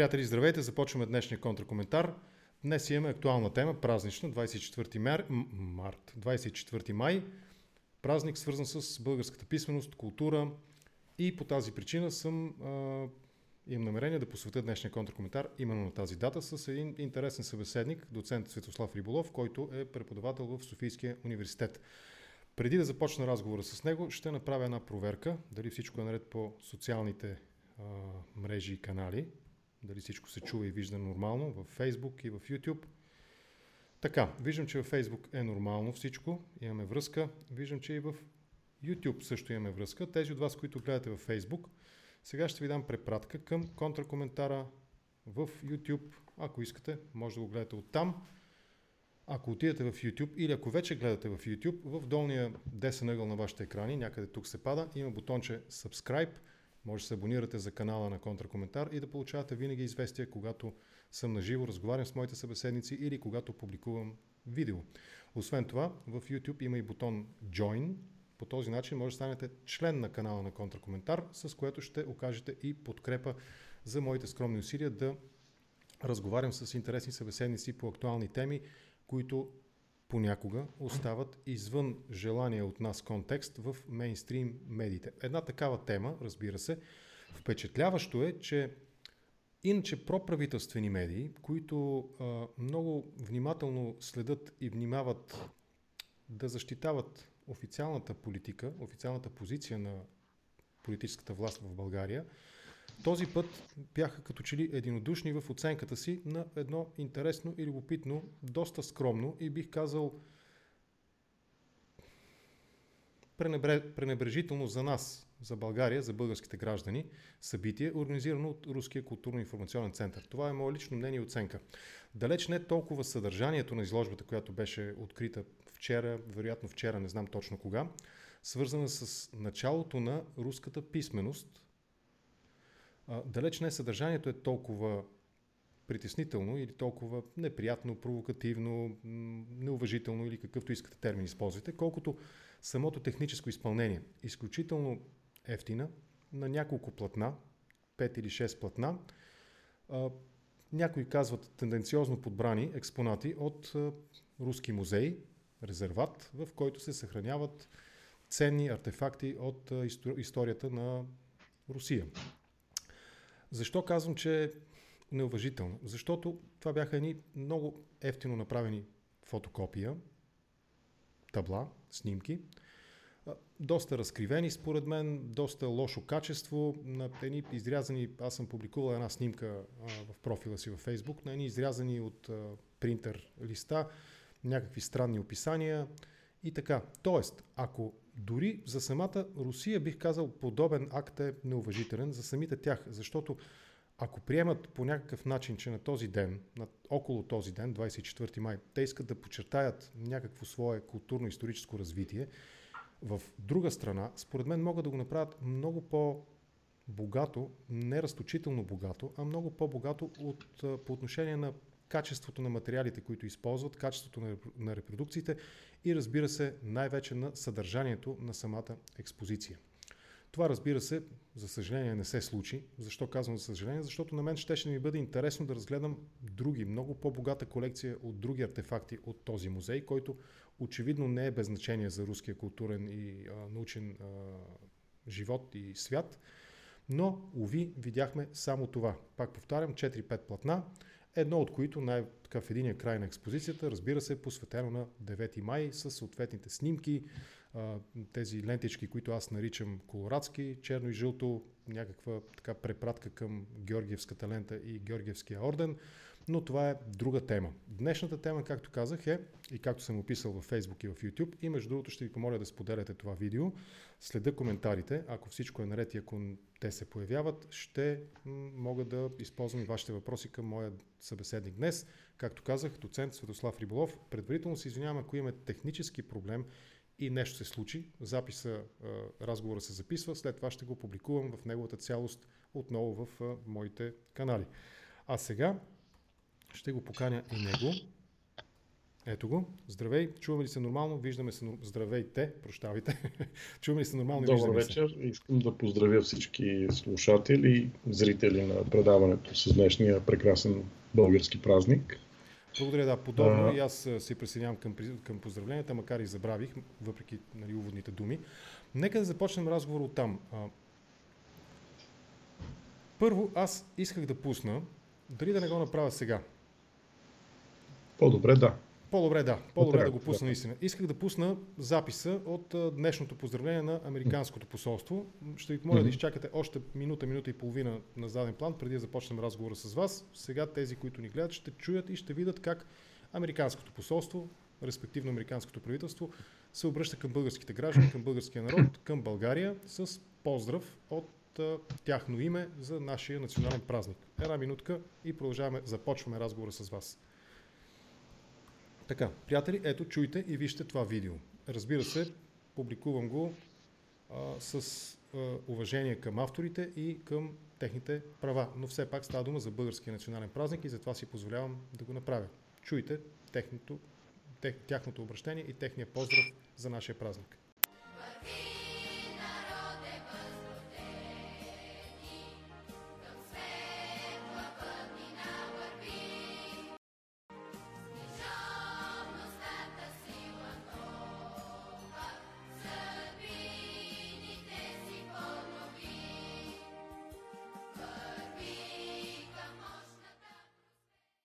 Приятели, здравейте! Започваме днешния контракоментар. Днес имаме актуална тема, празнична, 24 мар... март, 24 май. Празник свързан с българската писменост, култура и по тази причина съм а, имам намерение да посветя днешния контракоментар именно на тази дата с един интересен събеседник, доцент Светослав Риболов, който е преподавател в Софийския университет. Преди да започна разговора с него, ще направя една проверка дали всичко е наред по социалните а, мрежи и канали, дали всичко се чува и вижда нормално в Facebook и в YouTube. Така, виждам, че в Facebook е нормално всичко, имаме връзка. Виждам, че и в YouTube също имаме връзка. Тези от вас, които гледате в Facebook, сега ще ви дам препратка към контракоментара в YouTube. Ако искате, може да го гледате оттам. Ако отидете в YouTube или ако вече гледате в YouTube, в долния десен ъгъл на вашите екрани, някъде тук се пада, има бутонче Subscribe. Може да се абонирате за канала на Контракоментар и да получавате винаги известия, когато съм наживо, разговарям с моите събеседници или когато публикувам видео. Освен това, в YouTube има и бутон Join. По този начин може да станете член на канала на Контракоментар, с което ще окажете и подкрепа за моите скромни усилия да разговарям с интересни събеседници по актуални теми, които понякога остават извън желания от нас контекст в мейнстрим медиите. Една такава тема, разбира се, впечатляващо е, че иначе проправителствени медии, които а, много внимателно следят и внимават да защитават официалната политика, официалната позиция на политическата власт в България, този път бяха като че ли единодушни в оценката си на едно интересно и любопитно, доста скромно и бих казал пренебрежително за нас, за България, за българските граждани, събитие, организирано от Руския културно-информационен център. Това е мое лично мнение и оценка. Далеч не толкова съдържанието на изложбата, която беше открита вчера, вероятно вчера, не знам точно кога, свързана с началото на руската писменост, далеч не съдържанието е толкова притеснително или толкова неприятно, провокативно, неуважително или какъвто искате термин използвате, колкото самото техническо изпълнение. Изключително ефтина, на няколко платна, 5 или 6 платна, някои казват тенденциозно подбрани експонати от руски музей, резерват, в който се съхраняват ценни артефакти от историята на Русия. Защо казвам, че е неуважително? Защото това бяха едни много ефтино направени фотокопия, табла, снимки, доста разкривени според мен, доста лошо качество, на едни изрязани, аз съм публикувал една снимка в профила си във Facebook, на едни изрязани от принтер листа, някакви странни описания и така. Тоест, ако дори за самата Русия бих казал подобен акт е неуважителен за самите тях, защото ако приемат по някакъв начин, че на този ден, на около този ден, 24 май, те искат да подчертаят някакво свое културно-историческо развитие, в друга страна, според мен могат да го направят много по- богато, не разточително богато, а много по-богато от, по отношение на качеството на материалите, които използват, качеството на, репродукциите и разбира се най-вече на съдържанието на самата експозиция. Това разбира се, за съжаление не се случи. Защо казвам за съжаление? Защото на мен ще, ще ми бъде интересно да разгледам други, много по-богата колекция от други артефакти от този музей, който очевидно не е без значение за руския културен и а, научен а, живот и свят. Но, уви, видяхме само това. Пак повтарям, 4-5 платна, Едно от които, най- така в единия край на експозицията, разбира се, е посветено на 9 май с съответните снимки, тези лентички, които аз наричам колорадски, черно и жълто, някаква така препратка към Георгиевската лента и Георгиевския орден, но това е друга тема. Днешната тема, както казах, е и както съм описал в Facebook и в YouTube и между другото ще ви помоля да споделяте това видео, следа коментарите, ако всичко е наред и ако те се появяват, ще мога да използвам вашите въпроси към моя събеседник днес. Както казах, доцент Светослав Риболов. Предварително се извинявам, ако имаме технически проблем и нещо се случи, записа, разговора се записва, след това ще го публикувам в неговата цялост отново в моите канали. А сега ще го поканя и него. ето го. Здравей, чуваме ли се нормално? Виждаме се. Здравейте, прощавайте. чуваме ли се нормално? Добър вечер. Се? Искам да поздравя всички слушатели и зрители на предаването с днешния прекрасен български празник. Благодаря, да. Подобно а... и аз се присъединявам към, към поздравленията, макар и забравих, въпреки нали, уводните думи. Нека да започнем разговор от там. Първо, аз исках да пусна, дали да не го направя сега. По-добре, да. По-добре, да. По-добре да го пусна наистина. Исках да пусна записа от днешното поздравление на Американското посолство. Ще ви моля mm-hmm. да изчакате още минута, минута и половина на заден план, преди да започнем разговора с вас. Сега тези, които ни гледат, ще чуят и ще видят как Американското посолство, респективно Американското правителство, се обръща към българските граждани, към българския народ, към България с поздрав от тяхно име за нашия национален празник. Една минутка и продължаваме, започваме разговора с вас. Така, приятели, ето, чуйте и вижте това видео. Разбира се, публикувам го а, с а, уважение към авторите и към техните права. Но все пак става дума за българския национален празник и затова си позволявам да го направя. Чуйте техното, тех, тяхното обращение и техния поздрав за нашия празник.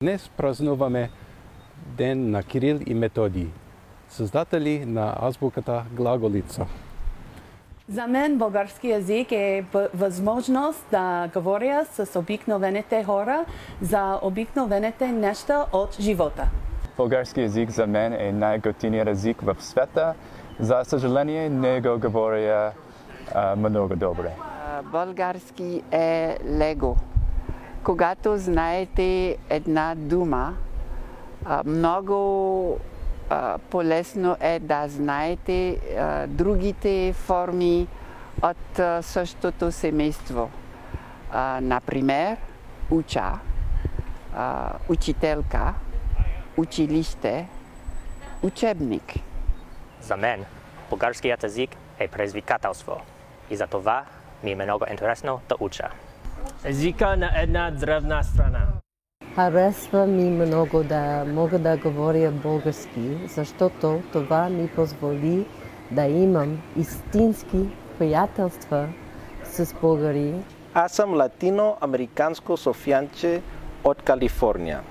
Днес празнуваме Ден на Кирил и Методий, създатели на азбуката глаголица. За мен български язик е възможност да говоря с обикновените хора за обикновените неща от живота. Български язик за мен е най-готиният език в света. За съжаление не го говоря а, много добре. Български е лего. Когато знаете една дума, много полезно е да знаете другите форми от същото семейство. Например, уча, учителка, училище, учебник. За мен българският език е предизвикателство и за това ми е много интересно да уча езика на една древна страна. Харесва ми много да мога да говоря български, защото това ми позволи да имам истински приятелства с българи. Аз съм латино-американско софиянче от Калифорния.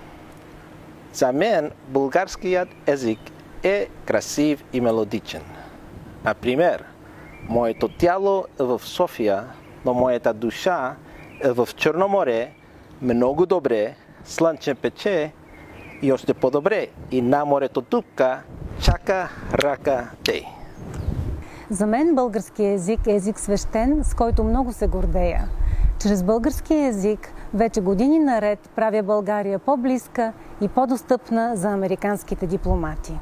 За мен българският език е красив и мелодичен. Например, моето тяло е в София, но моята душа в Черно море много добре, слънче пече и още по-добре. И на морето тупка чака рака те. За мен български език е език свещен, с който много се гордея. Чрез български език вече години наред правя България по-близка и по-достъпна за американските дипломати.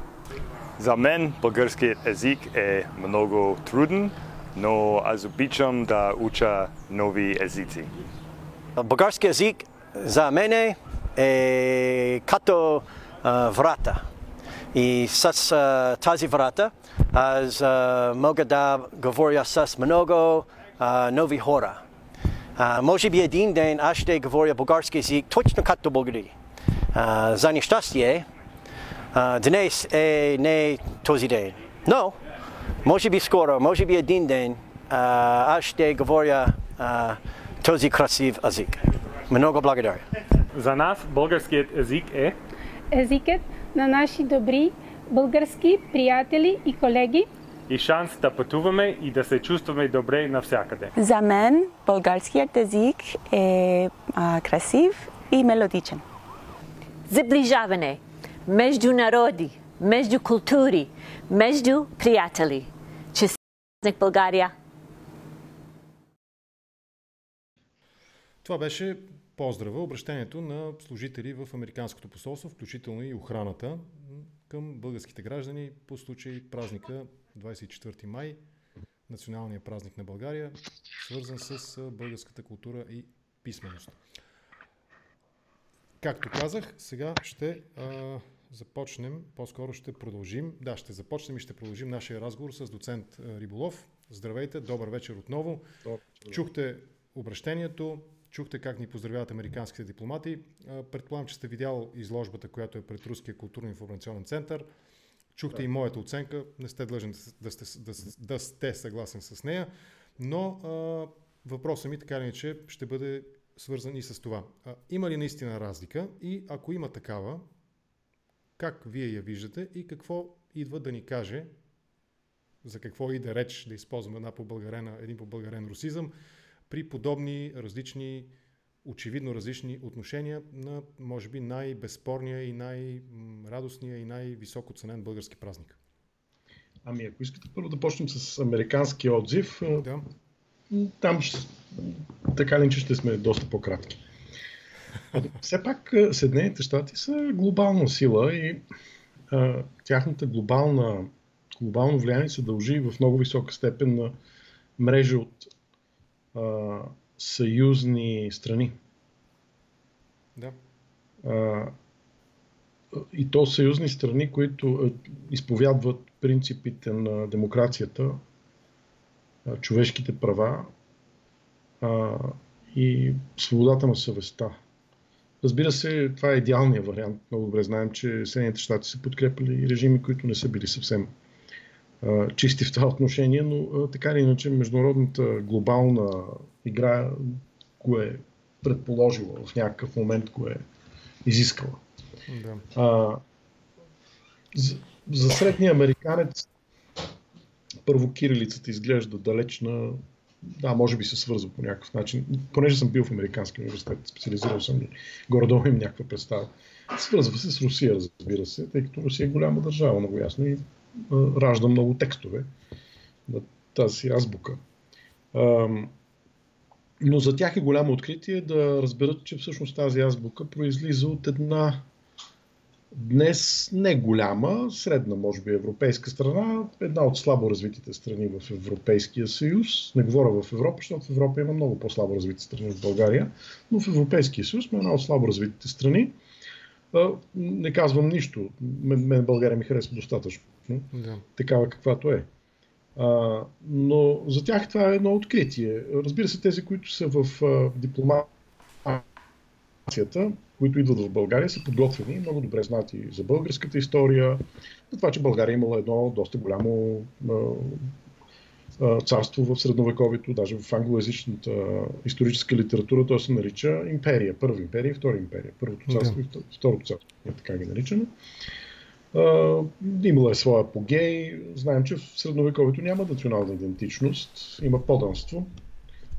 За мен българският език е много труден, но аз обичам да уча нови езици. Български език за мен е като а, врата. И с а, тази врата аз а, мога да говоря с много а, нови хора. А, може би един ден аз ще говоря български език точно като българи. За нещастие, а, днес е не този ден. Но, може би скоро, може би един ден, а, аз ще говоря а, този красив език. Много благодаря. За нас българският език е езикът на наши добри български приятели и колеги и шанс да пътуваме и да се чувстваме добре навсякъде. За мен българският език е а, красив и мелодичен. Заближаване между народи, между култури, между приятели. Честит България! Това беше поздрава, обращението на служители в Американското посолство, включително и охраната към българските граждани по случай празника 24 май, националния празник на България, свързан с българската култура и писменост. Както казах, сега ще а, започнем, по-скоро ще продължим. Да, ще започнем и ще продължим нашия разговор с доцент Риболов. Здравейте, добър вечер отново. Добър. Чухте обращението, чухте как ни поздравяват американските дипломати. Предполагам, че сте видял изложбата, която е пред Руския културно-информационен център. Чухте да. и моята оценка, не сте длъжен да сте, да, да сте съгласен с нея, но а, въпросът ми така ли че ще бъде свързан и с това. А, има ли наистина разлика и ако има такава, как вие я виждате и какво идва да ни каже, за какво и да реч, да използваме една по един по българен русизъм, при подобни различни, очевидно различни отношения на, може би, най-безспорния и най-радостния и най-високо ценен български празник. Ами, ако искате първо да почнем с американски отзив, да. там така ли, че ще сме доста по-кратки. Все пак Съединените щати са глобална сила и а, тяхната глобална, глобално влияние се дължи в много висока степен на мрежа от а, съюзни страни. Да. А, и то съюзни страни, които изповядват принципите на демокрацията, човешките права а, и свободата на съвестта. Разбира се, това е идеалният вариант. Много добре знаем, че Съединените щати са подкрепили режими, които не са били съвсем а, чисти в това отношение, но а, така или иначе международната глобална игра го е предположила в някакъв момент, го е изискала. Да. А, за, за средния американец първо кирилицата изглежда далечна да, може би се свързва по някакъв начин. Понеже съм бил в Американски университет, специализирал съм и горе-долу им някаква представа. Свързва се с Русия, разбира се, тъй като Русия е голяма държава, много ясно, и а, ражда много текстове на тази азбука. А, но за тях е голямо откритие да разберат, че всъщност тази азбука произлиза от една Днес не голяма, средна, може би, европейска страна, една от слабо развитите страни в Европейския съюз. Не говоря в Европа, защото в Европа има много по-слабо развити страни от България, но в Европейския съюз сме една от слабо развитите страни. Не казвам нищо. Мен, мен България ми харесва достатъчно. Да. Такава каквато е. А, но за тях това е едно откритие. Разбира се, тези, които са в дипломацията, които идват в България, са подготвени, много добре знаят и за българската история, за това, че България е имала едно доста голямо царство в средновековието, даже в англоязичната историческа литература, то се нарича империя. Първа империя и втора империя. Първото царство да. и второто царство, е така ги наричано. Имала е своя апогей. Знаем, че в средновековието няма национална идентичност. Има поданство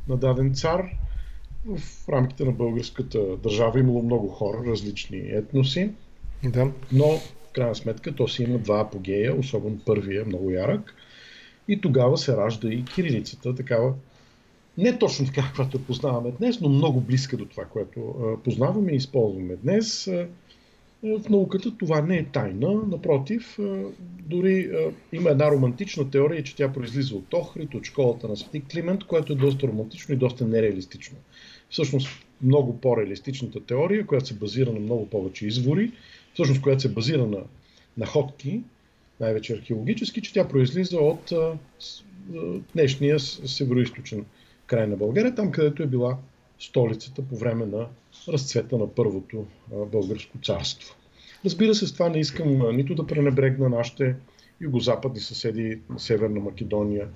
на даден цар в рамките на българската държава имало много хора, различни етноси, да. но в крайна сметка то си има два апогея, особено първия е много ярък. И тогава се ражда и кирилицата, такава не точно така, каквато познаваме днес, но много близка до това, което познаваме и използваме днес. В науката това не е тайна, напротив, дори има една романтична теория, че тя произлиза от Охрид, от школата на Свети Климент, което е доста романтично и доста нереалистично всъщност много по-реалистичната теория, която се базира на много повече извори, всъщност която се базира на находки, най-вече археологически, че тя произлиза от а, днешния североисточен край на България, там където е била столицата по време на разцвета на първото а, българско царство. Разбира се, с това не искам а, нито да пренебрегна нашите югозападни съседи на Северна Македония,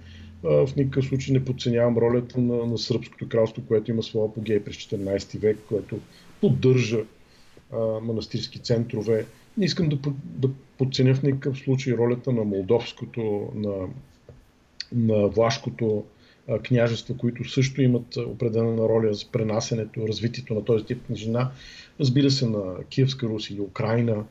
в никакъв случай не подценявам ролята на, на Сръбското кралство, което има своя апогей през 14 век, което поддържа а, манастирски центрове. Не искам да, да подценя в никакъв случай ролята на Молдовското, на, на Влашкото а, княжество, които също имат определена роля за пренасенето, развитието на този тип княжина. Разбира се, на Киевска Русь или Украина,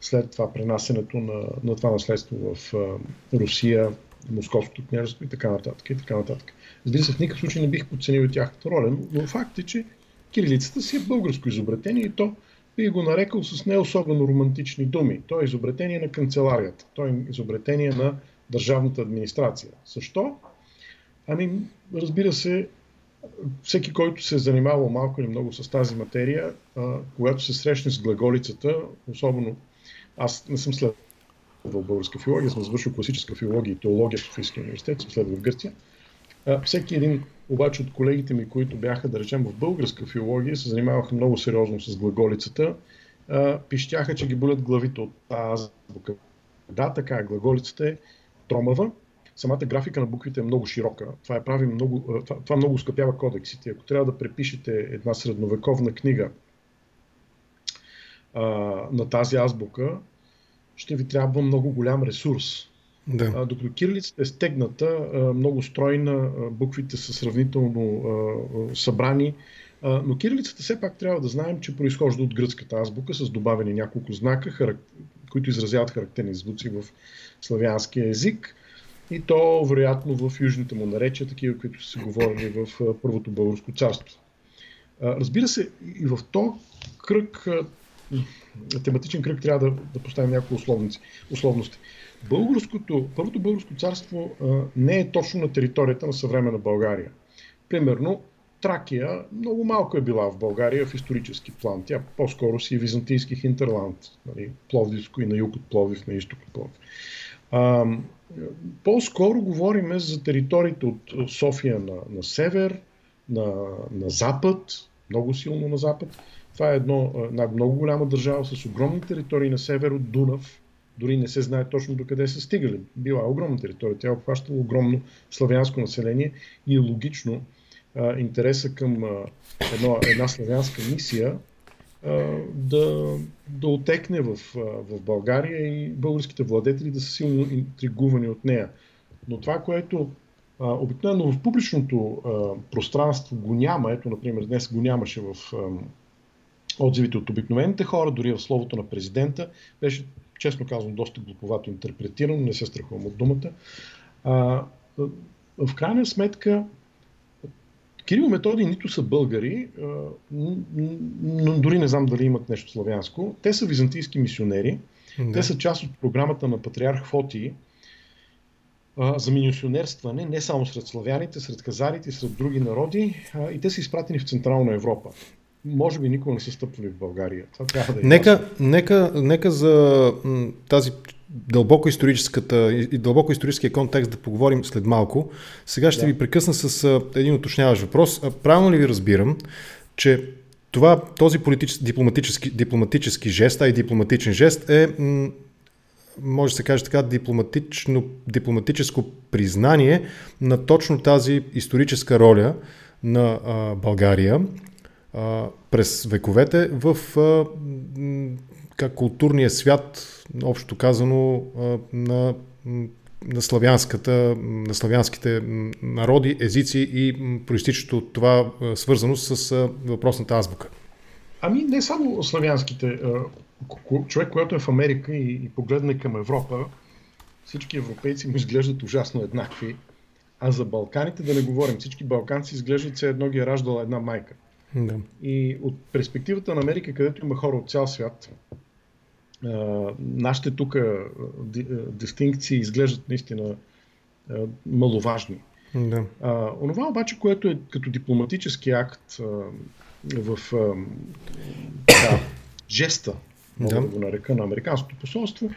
след това пренасенето на, на това наследство в а, Русия, Московското княжество и така нататък. И така нататък. Разбира се, в никакъв случай не бих подценил тяхната роля, но факт е, че кирилицата си е българско изобретение и то би го нарекал с не особено романтични думи. То е изобретение на канцеларията. То е изобретение на държавната администрация. Защо? Ами, разбира се, всеки, който се е занимавал малко или много с тази материя, а, когато се срещне с глаголицата, особено аз не съм следвал българска филология, съм завършил класическа филология и теология в Софийския университет, съм следвал в Гърция. А, всеки един обаче от колегите ми, които бяха, да речем, в българска филология, се занимаваха много сериозно с глаголицата, а, пищяха, че ги болят главите от азбука. Да, така е, глаголицата е тромава, самата графика на буквите е много широка. Това, е прави много, това, това много скъпява кодексите. Ако трябва да препишете една средновековна книга а, на тази азбука, ще ви трябва много голям ресурс. Да. А, докато кирилицата е стегната, много стройна, буквите са сравнително събрани, но кирилицата все пак трябва да знаем, че произхожда от гръцката азбука с добавени няколко знака, които изразяват характерни звуци в славянския език. И то, вероятно, в южните му наречия, такива, които са говорили в Първото българско царство. Разбира се, и в то кръг тематичен кръг трябва да, да поставим някои условности. Българското, първото българско царство а, не е точно на територията на съвременна България. Примерно, Тракия много малко е била в България в исторически план. Тя по-скоро си е византийски хинтерланд. Нали, Пловдивско и на юг от Пловдив, на изток от Пловдив. А, по-скоро говорим за териториите от София на, на север, на, на запад, много силно на запад, това е едно, една много голяма държава с огромни територии на север от Дунав. Дори не се знае точно до къде са стигали. Била е огромна територия. Тя е обхващала огромно славянско население и е логично интереса към а, едно, една славянска мисия да, да отекне в, в България и българските владетели да са силно интригувани от нея. Но това, което обикновено в публичното пространство го няма, ето, например, днес го нямаше в отзивите от обикновените хора, дори в словото на президента, беше, честно казвам, доста глуповато интерпретирано, не се страхувам от думата. А, в крайна сметка, Кирил Методи нито са българи, но дори не знам дали имат нещо славянско. Те са византийски мисионери. Да. Те са част от програмата на патриарх Фотии за мисионерстване не само сред славяните, сред казарите, сред други народи. И те са изпратени в Централна Европа може би никога не са стъпвали в България. Това трябва да е нека, нека, нека за тази дълбоко историческата и дълбоко историческия контекст да поговорим след малко. Сега ще да. ви прекъсна с един уточняващ въпрос. Правилно ли ви разбирам, че това, този политически, дипломатически, дипломатически жест, а и дипломатичен жест е, може да се каже така, дипломатично, дипломатическо признание на точно тази историческа роля на а, България през вековете в как културния свят, общо казано, на, на, славянската, на славянските народи, езици и проистичащо от това свързано с въпросната азбука. Ами не само славянските. Човек, който е в Америка и, и погледне към Европа, всички европейци му изглеждат ужасно еднакви. А за Балканите да не говорим. Всички балканци изглеждат се едно ги е раждала една майка. Да. И от перспективата на Америка, където има хора от цял свят, нашите тук дистинкции изглеждат наистина маловажни. Да. А, онова обаче, което е като дипломатически акт а, в а, да, жеста, мога да. да го нарека, на Американското посолство,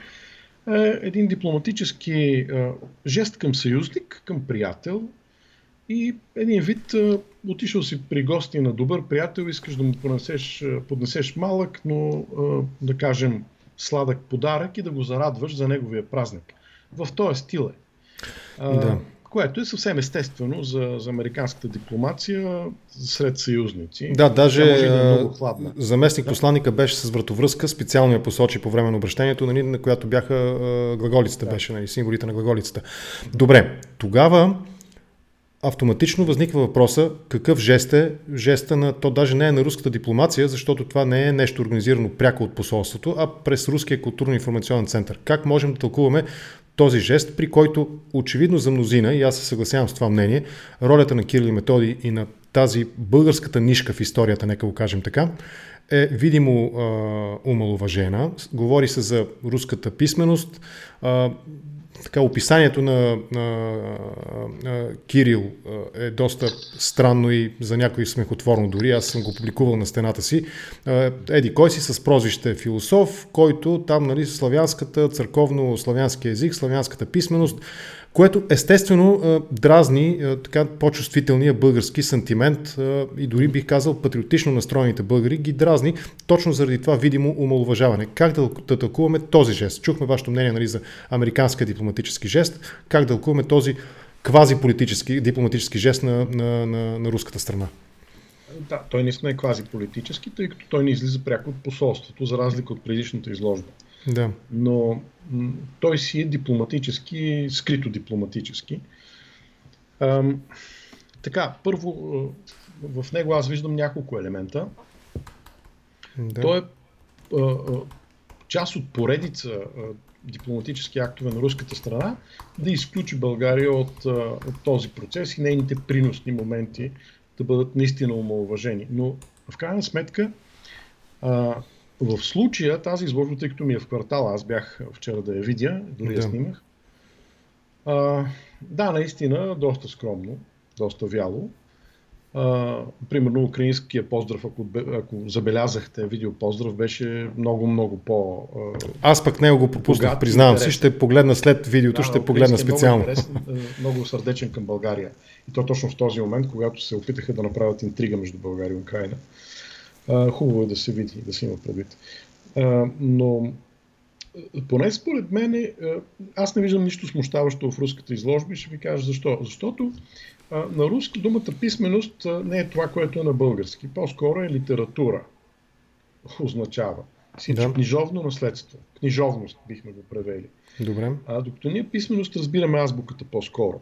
е един дипломатически а, жест към съюзник, към приятел, и един вид отишъл си при гости на добър приятел, искаш да му поднесеш, поднесеш малък, но да кажем сладък подарък и да го зарадваш за неговия празник. В този стил е. Да. Което е съвсем естествено за, за американската дипломация сред съюзници. Да, даже да е заместник посланника беше с вратовръзка, специално я посочи по време на обращението, нали, на която бяха глаголицата, да. беше нали, символите на глаголицата. Добре, тогава автоматично възниква въпроса какъв жест е жеста на, то даже не е на руската дипломация, защото това не е нещо организирано пряко от посолството, а през Руския културно-информационен център. Как можем да тълкуваме този жест, при който очевидно за мнозина, и аз се съгласявам с това мнение, ролята на Кирил и Методи и на тази българската нишка в историята, нека го кажем така, е видимо а, умалуважена. Говори се за руската писменост. А, така, описанието на, на, на Кирил е доста странно и за някой смехотворно дори. Аз съм го публикувал на стената си. Еди, кой си с прозвище философ, който там, нали, славянската, църковно-славянски език, славянската писменост, което естествено дразни така по-чувствителния български сантимент и дори бих казал патриотично настроените българи ги дразни точно заради това видимо умалуважаване. Как да, тълкуваме този жест? Чухме вашето мнение нали, за американския дипломатически жест. Как да тълкуваме този квази-политически, дипломатически жест на, на, на, на руската страна? Да, той наистина е квази-политически, тъй като той не излиза пряко от посолството, за разлика от предишната изложба. Да. Но той си е дипломатически, скрито дипломатически. Ам, така, първо, в него аз виждам няколко елемента. Да. Той е а, а, част от поредица а, дипломатически актове на руската страна да изключи България от, а, от този процес и нейните приносни моменти да бъдат наистина омалуважени. Но в крайна сметка а, в случая тази изложба, тъй като ми е в квартала, аз бях вчера да я видя, дори да. я снимах. А, да, наистина, доста скромно, доста вяло. А, примерно украинския поздрав, ако, ако забелязахте, видео поздрав беше много, много по... А, Аз пък него го пропуснах, признавам си, ще погледна след видеото, да, ще погледна специално. Много, интересен, много сърдечен към България. И то точно в този момент, когато се опитаха да направят интрига между България и Украина. А, хубаво е да се види, да се има предвид. А, но поне според мен, аз не виждам нищо смущаващо в руската изложба и ще ви кажа защо. Защото а, на руски думата писменост не е това, което е на български. По-скоро е литература. Означава. Да. книжовно наследство. Книжовност бихме го превели. Добре. А, докато ние писменост разбираме азбуката по-скоро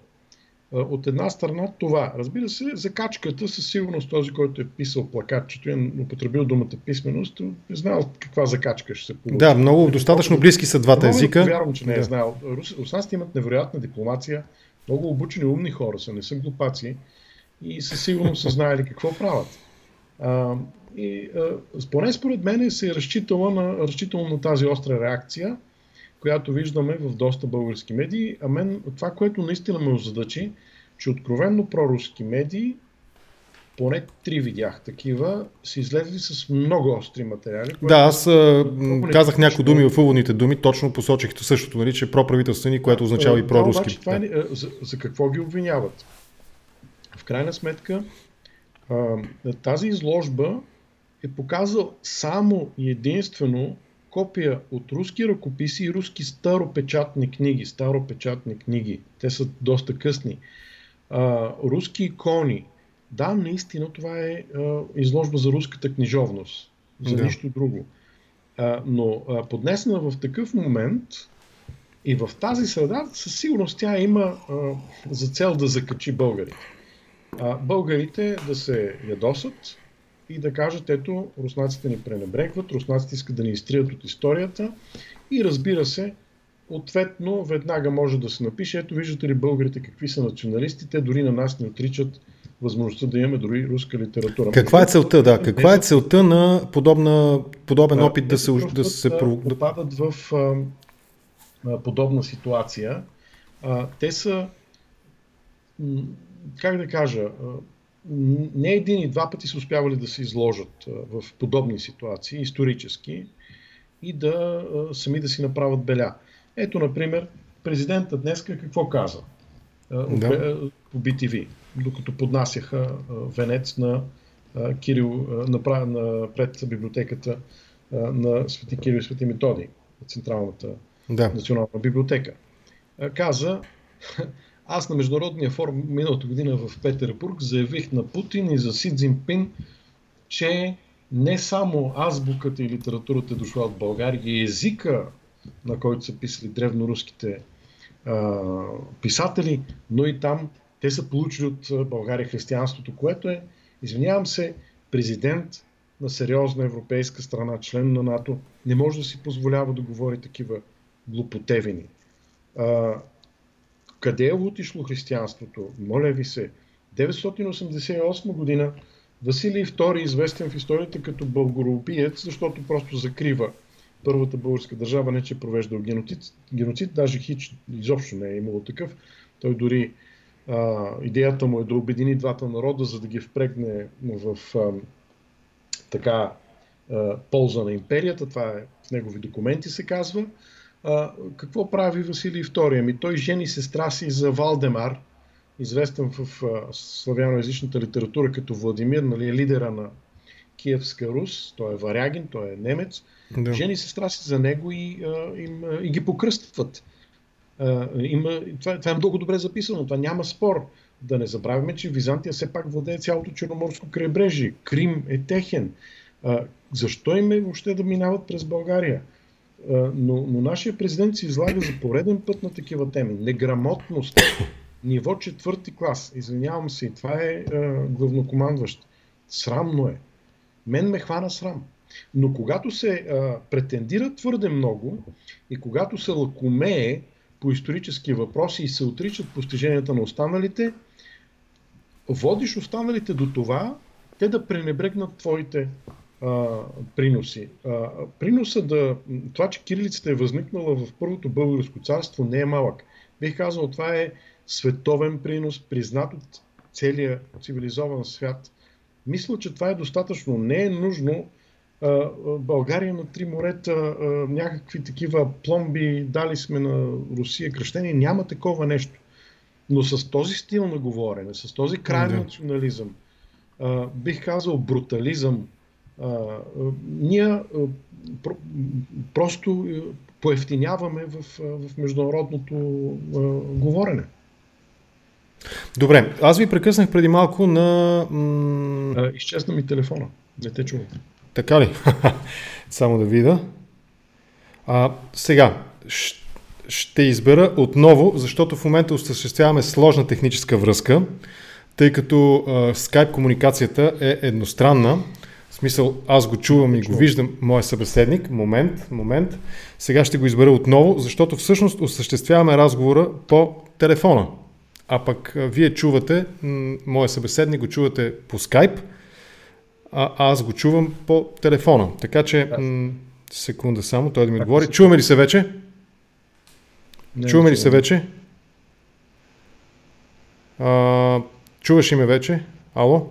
от една страна това. Разбира се, закачката със сигурност този, който е писал плакатчето и е употребил думата писменост, е знаел каква закачка ще се получи. Да, много достатъчно близки са двата езика. Не вярвам, че не е да. знаел. Руснаците имат невероятна дипломация, много обучени, умни хора са, не са глупаци и със сигурност са знаели какво правят. А, и а, поне според мен се е разчитала на, разчитала на тази остра реакция, която виждаме в доста български медии. А мен това, което наистина ме озадачи, че откровенно проруски медии, поне три видях такива, са излезли с много остри материали. Да, аз а, казах някои думи в уводните думи, точно посочих същото, нали, че проправителствени, което означава и проруски. Да, обаче, това е, за, за какво ги обвиняват? В крайна сметка, а, тази изложба е показал само и единствено копия от руски ръкописи и руски старопечатни книги. Старопечатни книги. Те са доста късни. А, руски икони. Да, наистина това е а, изложба за руската книжовност. За да. нищо друго. А, но а, поднесена в такъв момент и в тази среда, със сигурност тя има а, за цел да закачи българите. А, българите да се ядосат, и да кажат, ето, руснаците ни пренебрегват, руснаците искат да ни изтрият от историята и разбира се, ответно веднага може да се напише, ето виждате ли българите какви са националисти, те дори на нас не отричат възможността да имаме дори руска литература. Каква е целта, да? Каква е целта на подобна, подобен опит да се, да се... Да попадат в а, а, подобна ситуация. А, те са, как да кажа, не един и два пъти са успявали да се изложат в подобни ситуации, исторически, и да сами да си направят беля. Ето, например, президента днес какво каза да. по BTV, докато поднасяха венец на Кирил на, пред библиотеката на Свети Кирил и Свети Методий, Централната да. национална библиотека. Каза, аз на Международния форум миналата година в Петербург заявих на Путин и за Си Цзинпин, че не само азбуката и литературата е дошла от България, и езика, на който са писали древноруските а, писатели, но и там те са получили от България християнството, което е, извинявам се, президент на сериозна европейска страна, член на НАТО, не може да си позволява да говори такива глупотевини. А, къде е отишло християнството? Моля ви се, 988 година Василий II, известен в историята като българоубиец, защото просто закрива първата българска държава не че провежда геноцид, геноцид даже хич изобщо не е имало такъв. Той дори а, идеята му е да обедини двата народа, за да ги впрегне в а, така а, полза на империята. Това е в негови документи се казва. А, какво прави Василий II? Ами той жени сестра си за Валдемар, известен в а, славяноязичната литература като Владимир, нали, лидера на Киевска Рус, той е варягин, той е немец. Да. Жени сестра си за него и, а, им, и ги покръстват. А, има, това, това е много добре записано, това няма спор. Да не забравяме, че Византия все пак владее цялото Черноморско крайбрежие. Крим е техен. А, защо им е въобще да минават през България? Но, но нашия президент се излага за пореден път на такива теми. Неграмотност, ниво четвърти клас. Извинявам се, това е а, главнокомандващ. Срамно е. Мен ме хвана срам. Но когато се а, претендира твърде много и когато се лакомее по исторически въпроси и се отричат постиженията на останалите, водиш останалите до това, те да пренебрегнат твоите а, приноси. А, приноса да... Това, че кирилицата е възникнала в Първото българско царство, не е малък. Бих казал, това е световен принос, признат от целия цивилизован свят. Мисля, че това е достатъчно. Не е нужно а, България на три морета, а, някакви такива пломби, дали сме на Русия кръщение. Няма такова нещо. Но с този стил на говорене, с този крайен да. национализъм, а, бих казал брутализъм, а, ние про, просто поевтиняваме в, в международното а, говорене. Добре, аз ви прекъснах преди малко на... А, изчезна ми телефона. Не те чувате. Така ли? Само да видя. А, сега, ще избера отново, защото в момента осъществяваме сложна техническа връзка, тъй като а, скайп комуникацията е едностранна. В смисъл, аз го чувам и го виждам, моя събеседник. Момент, момент. Сега ще го избера отново, защото всъщност осъществяваме разговора по телефона. А пък вие чувате, моя събеседник го чувате по скайп, а аз го чувам по телефона. Така че, м- секунда само, той да ми отговори. Чуваме ли се вече? Не, Чуваме ли се вече? А, чуваш ли ме вече? Ало?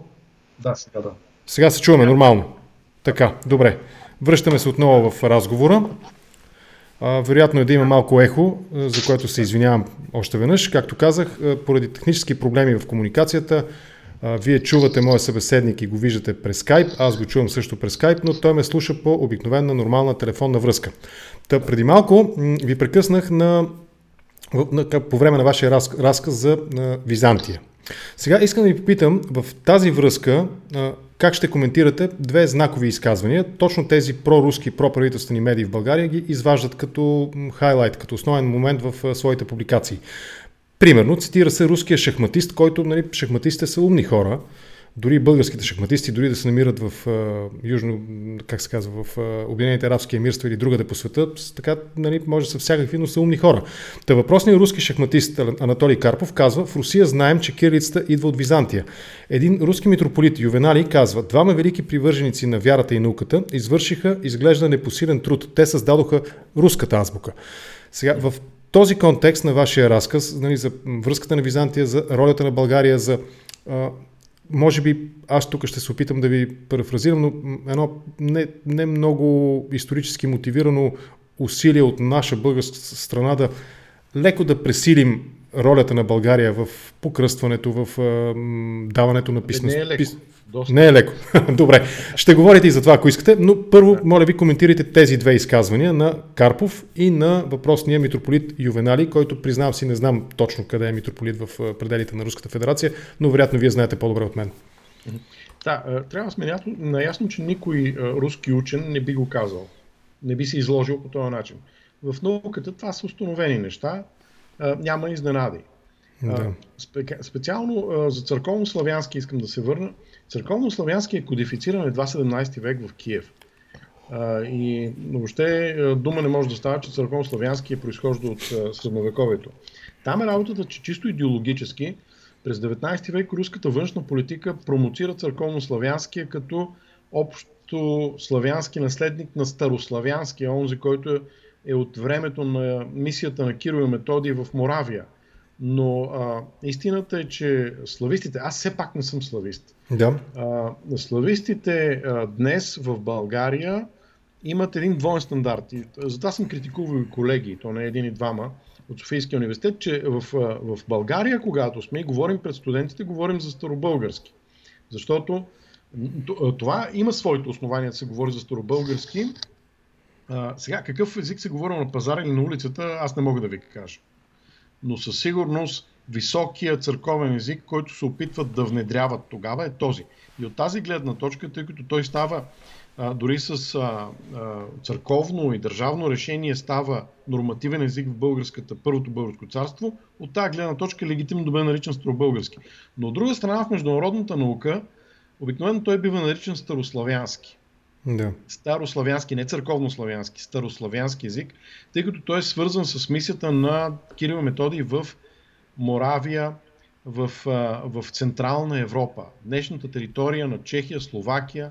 Да, сега да. Сега се чуваме нормално. Така, добре. Връщаме се отново в разговора. А, вероятно е да има малко ехо, за което се извинявам още веднъж. Както казах, поради технически проблеми в комуникацията, а, вие чувате моя събеседник и го виждате през скайп, аз го чувам също през скайп, но той ме слуша по обикновена нормална телефонна връзка. Та преди малко ви прекъснах на, на, по време на вашия раз, разказ за на Византия. Сега искам да ви попитам в тази връзка как ще коментирате две знакови изказвания. Точно тези проруски, проправителствени медии в България ги изваждат като хайлайт, като основен момент в своите публикации. Примерно, цитира се руския шахматист, който, нали, шахматистите са умни хора, дори българските шахматисти, дори да се намират в а, южно, как се казва, в а, Обединените арабски емирства или другаде по света, така, нали, може да са всякакви, но са умни хора. Та въпросният руски шахматист Анатолий Карпов казва, в Русия знаем, че кирилицата идва от Византия. Един руски митрополит Ювенали казва, двама велики привърженици на вярата и науката извършиха изглежда непосилен труд. Те създадоха руската азбука. Сега, в този контекст на вашия разказ, нали, за връзката на Византия, за ролята на България, за а, може би аз тук ще се опитам да ви парафразирам, но едно не, не много исторически мотивирано усилие от наша българска страна да леко да пресилим ролята на България в покръстването, в а, даването на писмо. Не е леко. Пис... Доста. Не е леко. Добре. Ще говорите и за това, ако искате, но първо, моля ви, коментирайте тези две изказвания на Карпов и на въпросния митрополит Ювенали, който признавам си, не знам точно къде е митрополит в пределите на Руската федерация, но вероятно вие знаете по-добре от мен. Да, трябва да сме наясно, че никой руски учен не би го казал. Не би се изложил по този начин. В науката това са установени неща, няма изненади. Да. Специално за църковно-славянски искам да се върна. Църковно-славянски е кодифициран едва 17 век в Киев. И въобще дума не може да става, че църковно-славянски е произхожда от средновековието. Там е работата, че чисто идеологически през 19 век руската външна политика промоцира църковно-славянския като общ чисто славянски наследник на старославянския, онзи, който е от времето на мисията на Киро и Методий в Моравия. Но а, истината е, че славистите, аз все пак не съм славист. Да. А, славистите а, днес в България имат един двоен стандарт. И затова съм критикувал и колеги, то не е един и двама, от Софийския университет, че в, в България, когато сме и говорим пред студентите, говорим за старобългарски. Защото това има своите основания да се говори за старобългарски. Сега, какъв език се говори на пазара или на улицата, аз не мога да ви кажа. Но със сигурност високия църковен език, който се опитват да внедряват тогава е този. И от тази гледна точка, тъй като той става а, дори с а, а, църковно и държавно решение става нормативен език в българската, първото българско царство, от тази гледна точка е легитимно да бъде наричан старобългарски. Но от друга страна в международната наука обикновено той бива наричан старославянски. Да. Старославянски, не църковнославянски, старославянски език, тъй като той е свързан с мисията на Кирил Методий в Моравия, в, в Централна Европа, днешната територия на Чехия, Словакия.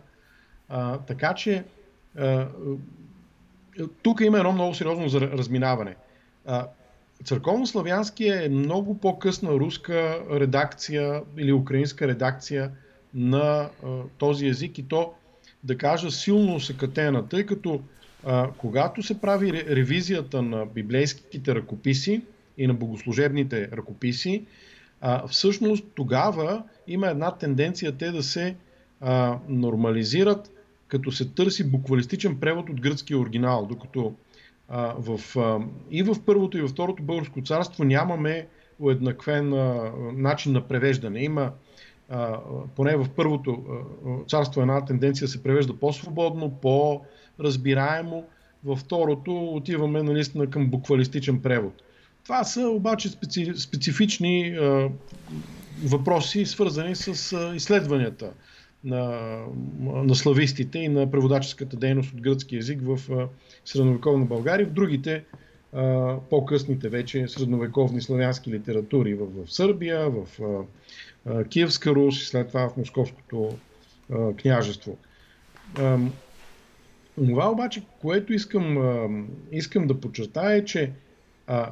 А, така че а, тук има едно много сериозно разминаване. А, Църковнославянски е много по-късна руска редакция или украинска редакция на а, този език и то да кажа, силно съкатена, тъй като а, когато се прави ревизията на библейските ръкописи и на богослужебните ръкописи, а, всъщност тогава има една тенденция те да се а, нормализират, като се търси буквалистичен превод от гръцкия оригинал, докато а, в, а, и в първото и във второто българско царство нямаме уеднаквен а, начин на превеждане. Има поне в първото царство една тенденция се превежда по-свободно, по-разбираемо. Във второто отиваме наистина към буквалистичен превод. Това са обаче специ, специфични а, въпроси, свързани с а, изследванията на, на славистите и на преводаческата дейност от гръцки язик в а, средновековна България. В другите а, по-късните вече средновековни славянски литератури в, в Сърбия, в а, Киевска Рус и след това в Московското княжество. Това обаче, което искам, искам да подчертая е, че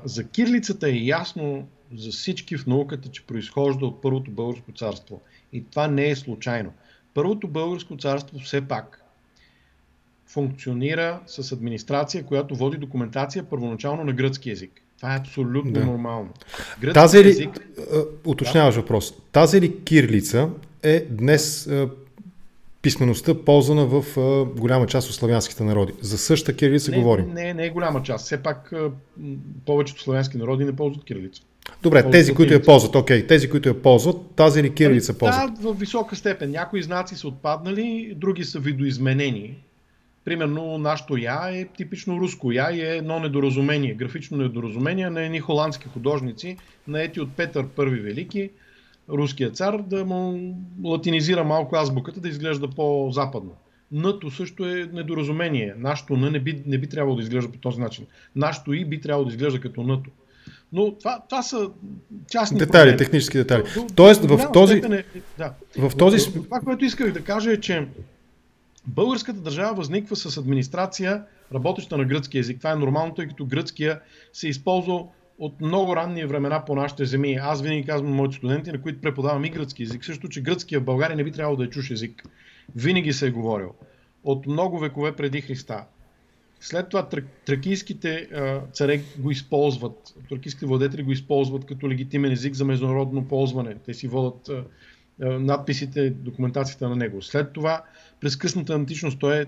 за кирлицата е ясно за всички в науката, че произхожда от Първото българско царство. И това не е случайно. Първото българско царство все пак функционира с администрация, която води документация първоначално на гръцки язик. Това е абсолютно да. нормално. Гръцки Тази ли, език... уточняваш да. въпрос, тази ли кирлица е днес писмеността ползвана в голяма част от славянските народи? За същата кирилица не, говорим. Не, не е голяма част. Все пак повечето славянски народи не ползват кирилица. Добре, ползват тези, които я ползват, окей, тези, които я ползват, тази ли кирилица ползват? Да, в висока степен. Някои знаци са отпаднали, други са видоизменени Примерно нашото я е типично руско я и е едно недоразумение, графично недоразумение на едни холандски художници, наети от Петър Първи Велики, руския цар, да му латинизира малко азбуката, да изглежда по-западно. Нато също е недоразумение. Нашето Н не би, не би трябвало да изглежда по този начин. Нашето И би трябвало да изглежда като Нато. Но това, това са частни Детали, проблеми. технически детали. Тоест, в този... Е, да. В този... Това, което исках да кажа е, че Българската държава възниква с администрация, работеща на гръцки язик. Това е нормално, тъй като гръцкия се използва от много ранни времена по нашите земи. Аз винаги казвам моите студенти, на които преподавам и гръцки язик, също, че гръцкия в България не би трябвало да е чуш език. Винаги се е говорил. От много векове преди Христа. След това тракийските царе го използват, тракийските владетели го използват като легитимен език за международно ползване. Те си водят надписите, документацията на него. След това през късната античност той е,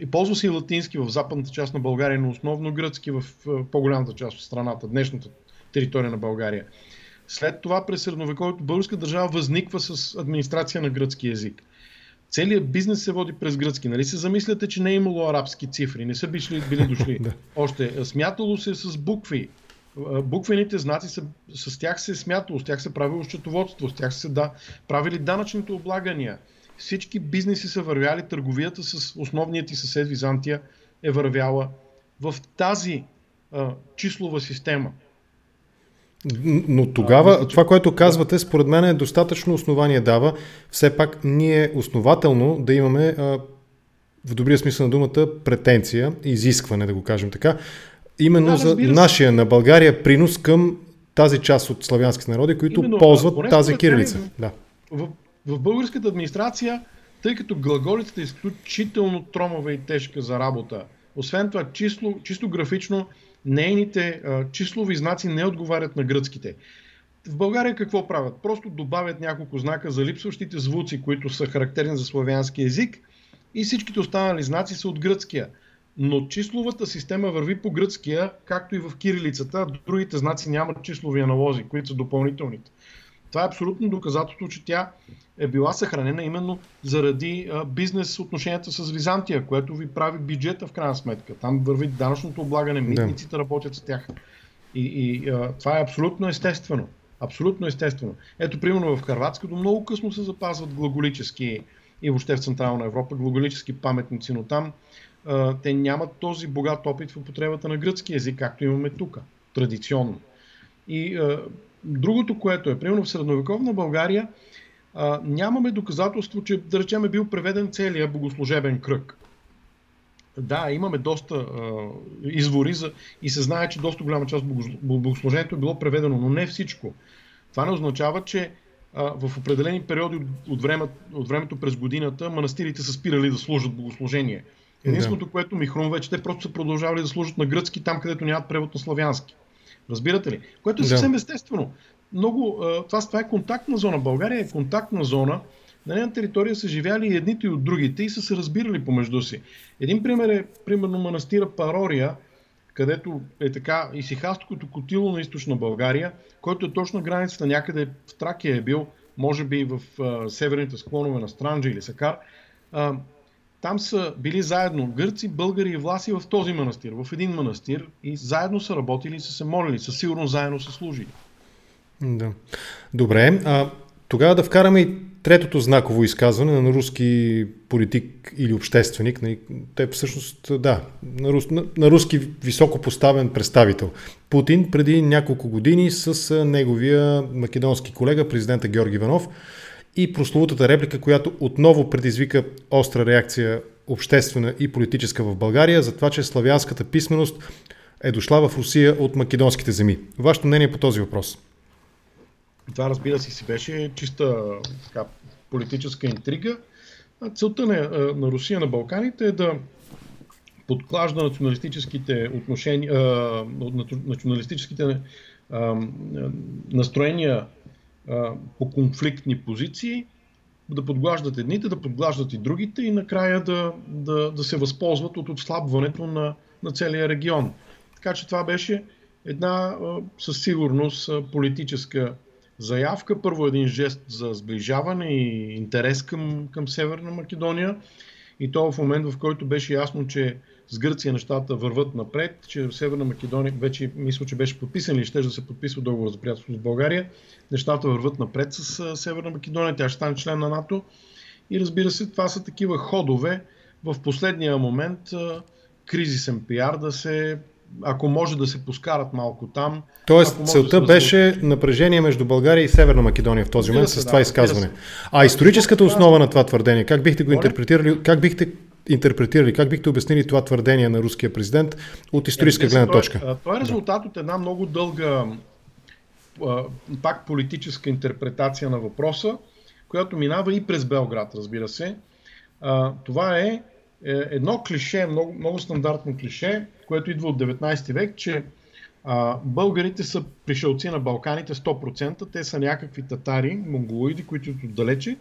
е ползва се и латински в западната част на България, но основно гръцки в по-голямата част от страната, днешната територия на България. След това през средновековието българска държава възниква с администрация на гръцки язик. Целият бизнес се води през гръцки. Нали се замисляте, че не е имало арабски цифри, не са били, били дошли. Още смятало се с букви. Буквените знаци са, с тях се е смятало, с тях се правило счетоводство, с тях се да, правили данъчните облагания. Всички бизнеси са вървяли, търговията с основният ти съсед Византия е вървяла в тази а, числова система. Но тогава а, това, което казвате, според мен е достатъчно основание дава. Все пак ние основателно да имаме а, в добрия смисъл на думата претенция, изискване, да го кажем така, именно да, за нашия на България принос към тази част от славянските народи, които именно, ползват тази кирилица. Да. В, в българската администрация, тъй като глаголицата е изключително тромава и тежка за работа, освен това, число, чисто графично, нейните а, числови знаци не отговарят на гръцките. В България какво правят? Просто добавят няколко знака за липсващите звуци, които са характерни за славянски език и всичките останали знаци са от гръцкия. Но числовата система върви по гръцкия, както и в кирилицата. Другите знаци нямат числови аналози, които са допълнителните. Това е абсолютно доказателство, че тя е била съхранена именно заради бизнес отношенията с Византия, което ви прави бюджета в крайна сметка. Там върви данъчното облагане, митниците да. работят с тях. И, и а, това е абсолютно естествено. Абсолютно естествено. Ето, примерно в Харватска до много късно се запазват глаголически и въобще в Централна Европа глаголически паметници, но там те нямат този богат опит в употребата на гръцки език, както имаме тук, традиционно. И а, другото, което е, примерно в средновековна България, а, нямаме доказателство, че, да речем, е бил преведен целият богослужебен кръг. Да, имаме доста а, извори за, и се знае, че доста голяма част от богослужението е било преведено, но не всичко. Това не означава, че а, в определени периоди от, време, от времето през годината манастирите са спирали да служат богослужение. Единственото, да. което ми хрумва е, че те просто са продължавали да служат на гръцки там, където нямат превод на славянски. Разбирате ли? Което е съвсем да. естествено много, това, това е контактна зона. България е контактна зона. На нейна територия са живяли и едните и от другите и са се разбирали помежду си. Един пример е, примерно, манастира Парория, където е така исихасткото котило на източна България, който е точно границата някъде в Тракия е бил, може би в а, северните склонове на Странджа или Сакар. А, там са били заедно гърци, българи и власи в този манастир, в един манастир и заедно са работили и са се молили, със сигурно заедно са служили. Да. Добре. А, тогава да вкараме и третото знаково изказване на руски политик или общественик. Те всъщност, да, на, рус, на, на руски високо поставен представител. Путин преди няколко години с неговия македонски колега, президента Георги Иванов, и прословутата реплика, която отново предизвика остра реакция обществена и политическа в България, за това, че славянската писменост е дошла в Русия от македонските земи. Вашето мнение по този въпрос? Това разбира се си беше чиста така, политическа интрига. Целта на, на Русия на Балканите е да подклажда националистическите отношения, националистическите настроения по конфликтни позиции, да подглаждат едните, да подглаждат и другите и накрая да, да, да се възползват от отслабването на, на целия регион. Така че това беше една със сигурност политическа заявка. Първо един жест за сближаване и интерес към, към Северна Македония. И то в момент, в който беше ясно, че с Гърция нещата върват напред, че Северна Македония вече мисля, че беше подписан или ще да се подписва договор за приятелство с България. Нещата върват напред с Северна Македония, тя ще стане член на НАТО. И разбира се, това са такива ходове в последния момент кризисен пиар да се ако може да се поскарат малко там. Тоест, целта да беше напрежение между България и Северна Македония в този момент с това да, изказване. А историческата основа на това твърдение, как бихте го интерпретирали, как бихте интерпретирали, как бихте обяснили това твърдение на руския президент от историческа гледна точка? Това е, това е резултат от една много дълга пак политическа интерпретация на въпроса, която минава и през Белград, разбира се. Това е, е едно клише, много, много стандартно клише, което идва от 19 век, че а, българите са пришелци на Балканите 100%. Те са някакви татари, монголоиди, които от отдалече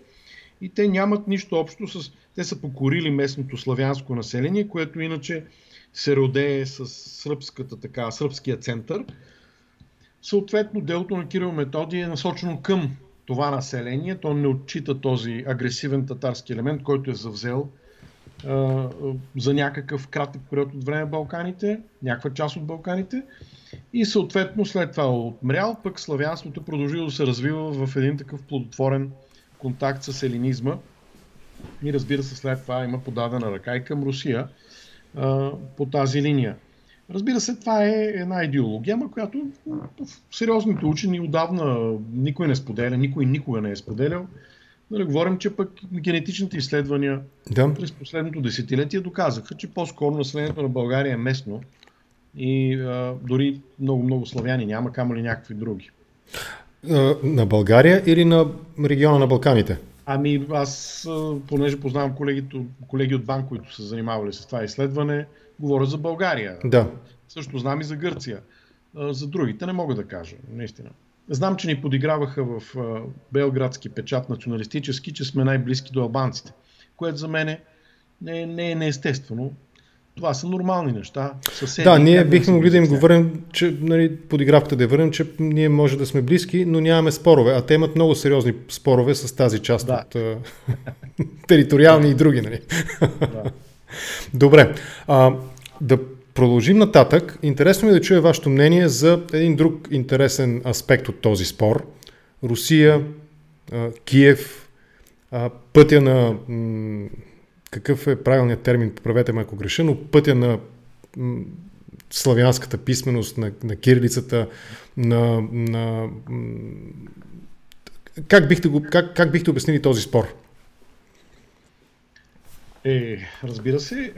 и те нямат нищо общо с... Те са покорили местното славянско население, което иначе се родее с сръбската, така, сръбския център. Съответно, делото на Кирил Методи е насочено към това население. То не отчита този агресивен татарски елемент, който е завзел за някакъв кратък период от време Балканите, някаква част от Балканите. И съответно след това отмрял, пък славянството продължило да се развива в един такъв плодотворен контакт с елинизма. И разбира се, след това има подадена ръка и към Русия а, по тази линия. Разбира се, това е една идеология, която в сериозните учени отдавна никой не споделя, никой никога не е споделял. Да не говорим, че пък генетичните изследвания да. през последното десетилетие доказаха, че по-скоро населението на България е местно и а, дори много-много славяни няма, камо ли някакви други. На България или на региона на Балканите? Ами аз, понеже познавам колегите, колеги от Банк, които са занимавали с това изследване, говоря за България. Да. Също знам и за Гърция. За другите не мога да кажа, наистина. Знам, че ни подиграваха в белградски печат националистически, че сме най-близки до албанците, което за мен не, не е неестествено. Това са нормални неща. Съседи, да, ние бихме могли да им го върнем, че нали, подигравката да върнем, че ние може да сме близки, но нямаме спорове. А те имат много сериозни спорове с тази част да. от териториални и други. Нали? Да. Добре. А, да продължим нататък. Интересно ми е да чуя вашето мнение за един друг интересен аспект от този спор. Русия, Киев, пътя на какъв е правилният термин, поправете ме ако греша, но пътя на славянската писменост, на, на кирилицата, на, на как, бихте го, как, как бихте обяснили този спор? Е, разбира се,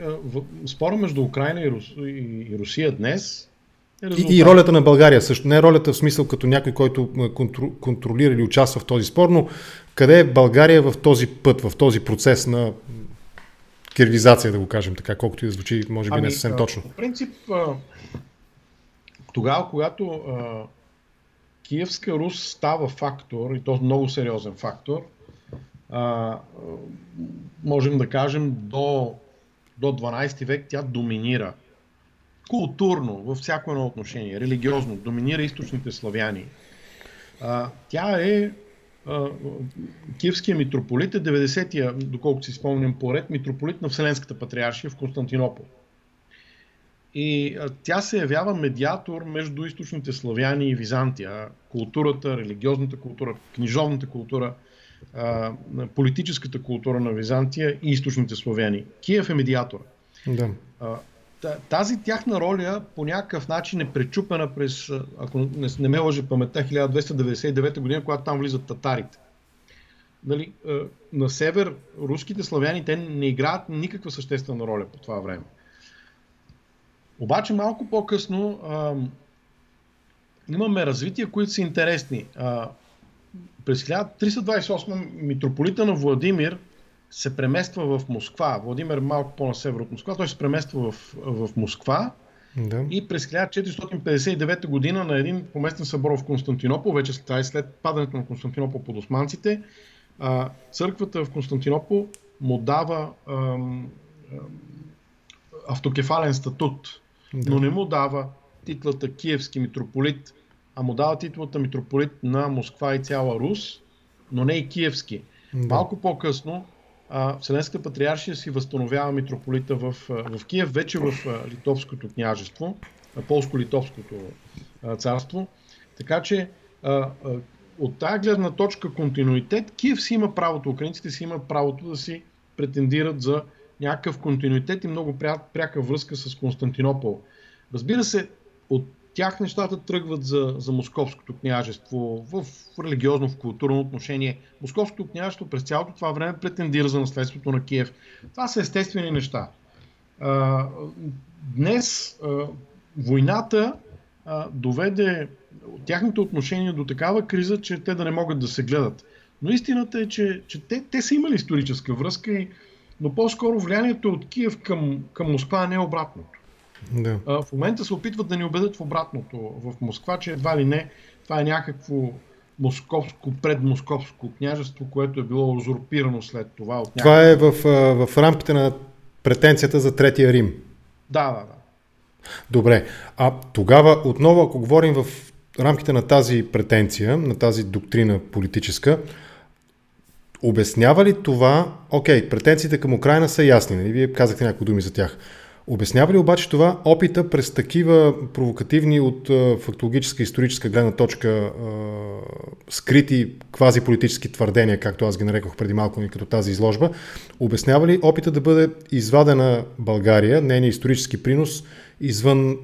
спора между Украина и, Рус, и Русия днес е и, и ролята на България също. Не ролята в смисъл като някой, който контролира или участва в този спор, но къде е България в този път, в този процес на кирилизация, да го кажем така, колкото и да звучи, може би ами, не съвсем точно. В принцип, тогава, когато Киевска Рус става фактор, и то много сериозен фактор, а, можем да кажем до, до 12 век тя доминира. Културно, във всяко едно отношение, религиозно, доминира източните славяни. А, тя е Киевския митрополит е 90-я, доколкото си спомням поред, митрополит на Вселенската патриаршия в Константинопол. И тя се явява медиатор между източните славяни и Византия. Културата, религиозната култура, книжовната култура – политическата култура на Византия и източните славяни. Киев е медиатор. Да. Тази тяхна роля по някакъв начин е пречупена през, ако не, не ме лъжи паметта, 1299 година, когато там влизат татарите. Нали, на север руските славяни те не играят никаква съществена роля по това време. Обаче малко по-късно а, имаме развития, които са интересни. А, през 1328 митрополита на Владимир се премества в Москва. Владимир малко по-на север от Москва. Той се премества в, в Москва. Да. И през 1459 година на един поместен събор в Константинопол, вече след, падането на Константинопол под османците, а, църквата в Константинопол му дава ам, автокефален статут, да. но не му дава титлата Киевски митрополит, а му дава титлата митрополит на Москва и цяла Рус, но не и киевски. Да. Малко по-късно а, Вселенската патриаршия си възстановява митрополита в, в Киев, вече в Литовското княжество, полско-литовското царство. Така че от тази гледна точка континуитет, Киев си има правото, украинците си имат правото да си претендират за някакъв континуитет и много пряка връзка с Константинопол. Разбира се, от тях нещата тръгват за, за Московското княжество в религиозно, в културно отношение. Московското княжество през цялото това време претендира за наследството на Киев. Това са естествени неща. А, днес а, войната а, доведе тяхните отношения до такава криза, че те да не могат да се гледат. Но истината е, че, че те, те са имали историческа връзка, и, но по-скоро влиянието от Киев към, към Москва не е обратното. Да. В момента се опитват да ни убедят в обратното в Москва, че едва ли не това е някакво московско, предмосковско княжество, което е било узурпирано след това. От това е в, в рамките на претенцията за Третия Рим. Да, да, да. Добре. А тогава отново, ако говорим в рамките на тази претенция, на тази доктрина политическа, обяснява ли това, окей, претенциите към Украина са ясни, нали? Вие казахте някои думи за тях. Обяснява ли обаче това опита през такива провокативни от фактологическа и историческа гледна точка скрити квазиполитически твърдения, както аз ги нарекох преди малко и като тази изложба, обяснява ли опита да бъде извадена България, нейният исторически принос извън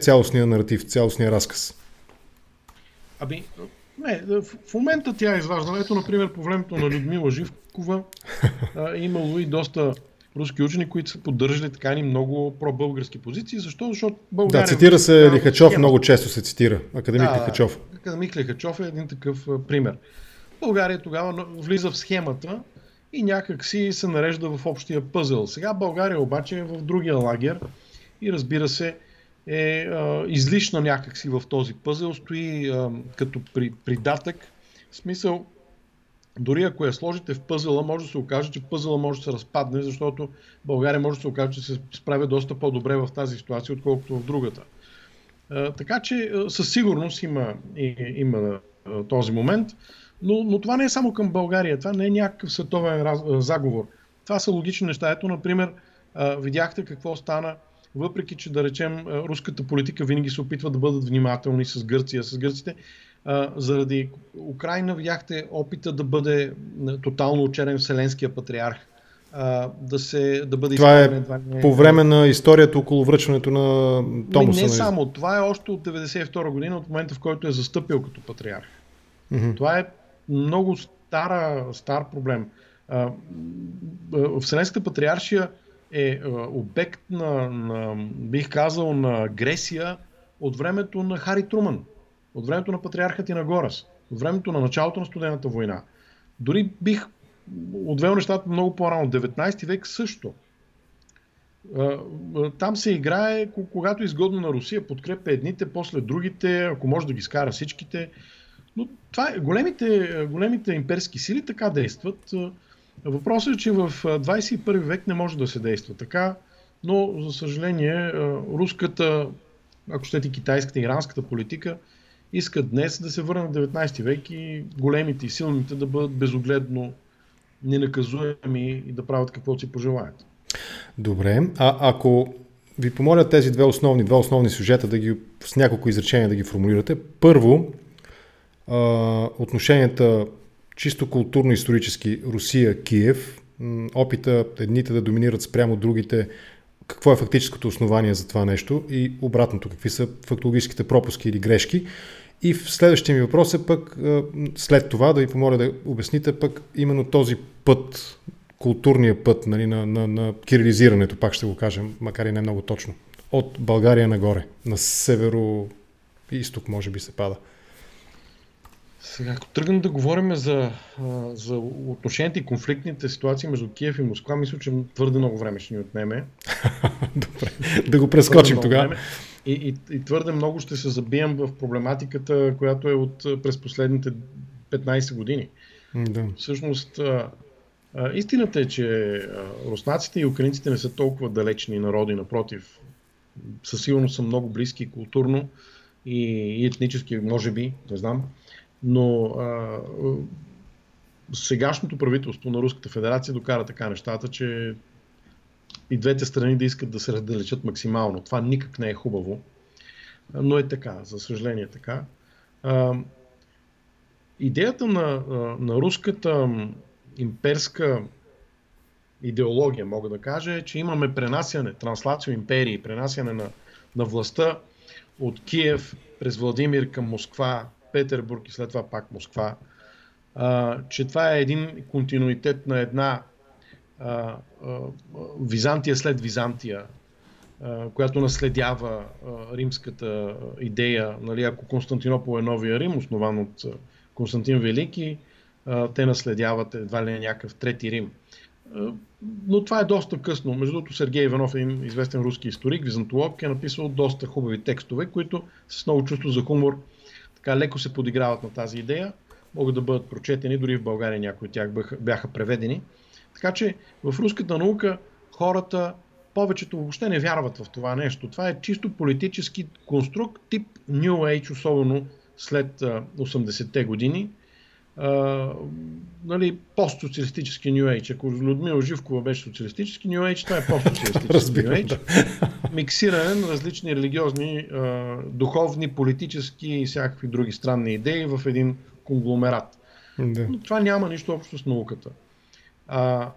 цялостния наратив, цялостния разказ? Ами, не, в момента тя е изваждана. Ето, например, по времето на Людмила Живкова е имало и доста руски учени, които са поддържали така ни много пробългарски позиции. Защо? Защото България... Да, цитира се Лихачов, схема. много често се цитира. Академик да, Лихачов. Академик Лихачов е един такъв пример. България тогава влиза в схемата и някак си се нарежда в общия пъзел. Сега България обаче е в другия лагер и разбира се е а, излишна някакси в този пъзел, стои а, като при, придатък. В смисъл, дори ако я сложите в пъзела, може да се окаже, че пъзела може да се разпадне, защото България може да се окаже, че се справя доста по-добре в тази ситуация, отколкото в другата. Така че със сигурност има, има този момент, но, но това не е само към България, това не е някакъв световен раз, заговор. Това са логични неща. Ето, например, видяхте какво стана въпреки че да речем руската политика винаги се опитва да бъдат внимателни с Гърция, с гърците, заради Украина видяхте опита да бъде тотално учерен Вселенския патриарх. Да, се, да бъде това е не... по време на историята около връчването на Томаса. Не, не само. Това е още от 1992 година, от момента в който е застъпил като патриарх. Mm-hmm. Това е много стара, стар проблем. Вселенската патриаршия е обект на, на, бих казал, на агресия от времето на Хари Труман, от времето на патриархът и на Горас, от времето на началото на студената война. Дори бих отвел нещата много по-рано, 19 век също. Там се играе, когато е изгодно на Русия, подкрепя едните, после другите, ако може да ги скара всичките. Но това е, големите, големите имперски сили така действат. Въпросът е, че в 21 век не може да се действа така, но за съжаление руската, ако щете китайската иранската политика, искат днес да се върнат 19 век и големите и силните да бъдат безогледно ненаказуеми и да правят каквото си пожелаят. Добре, а ако ви помоля тези две основни, два основни сюжета да ги с няколко изречения да ги формулирате. Първо, отношенията чисто културно-исторически Русия-Киев, опита едните да доминират спрямо другите, какво е фактическото основание за това нещо и обратното, какви са фактологическите пропуски или грешки. И в следващия ми въпрос е пък след това да ви помоля да обясните пък именно този път, културния път нали, на, на, на кирилизирането, пак ще го кажем, макар и не много точно, от България нагоре, на северо изток може би се пада. Сега, ако тръгнем да говорим за, за отношенията и конфликтните ситуации между Киев и Москва, мисля, че твърде много време ще ни отнеме. Добре, да го прескочим тогава. И, и, и твърде много ще се забием в проблематиката, която е от през последните 15 години. Да. Всъщност, а, а, истината е, че а, руснаците и украинците не са толкова далечни народи, напротив. Със сигурност са много близки културно и, и етнически, може би, не знам. Но а, сегашното правителство на Руската федерация докара така нещата, че и двете страни да искат да се раздалечат максимално. Това никак не е хубаво, но е така, за съжаление така. Идеята на, на руската имперска идеология, мога да кажа, е, че имаме пренасяне, транслацио империи, пренасяне на, на властта от Киев през Владимир към Москва, Петербург и след това пак Москва, а, че това е един континуитет на една Византия след Византия, която наследява римската идея. Нали, ако Константинопол е новия Рим, основан от Константин Велики, те наследяват едва ли не някакъв трети Рим. Но това е доста късно. Между другото, Сергей Иванов е известен руски историк, византолог, е написал доста хубави текстове, които с много чувство за хумор така леко се подиграват на тази идея, могат да бъдат прочетени, дори в България някои от тях бяха преведени. Така че в руската наука хората повечето въобще не вярват в това нещо. Това е чисто политически конструкт, тип New Age, особено след 80-те години. А, нали, постсоциалистически New Age. Ако Людмила Живкова беше социалистически New Age, това е постсоциалистически New Age. Миксиране на различни религиозни, а, духовни, политически и всякакви други странни идеи в един конгломерат. Да. Но това няма нищо общо с науката. А,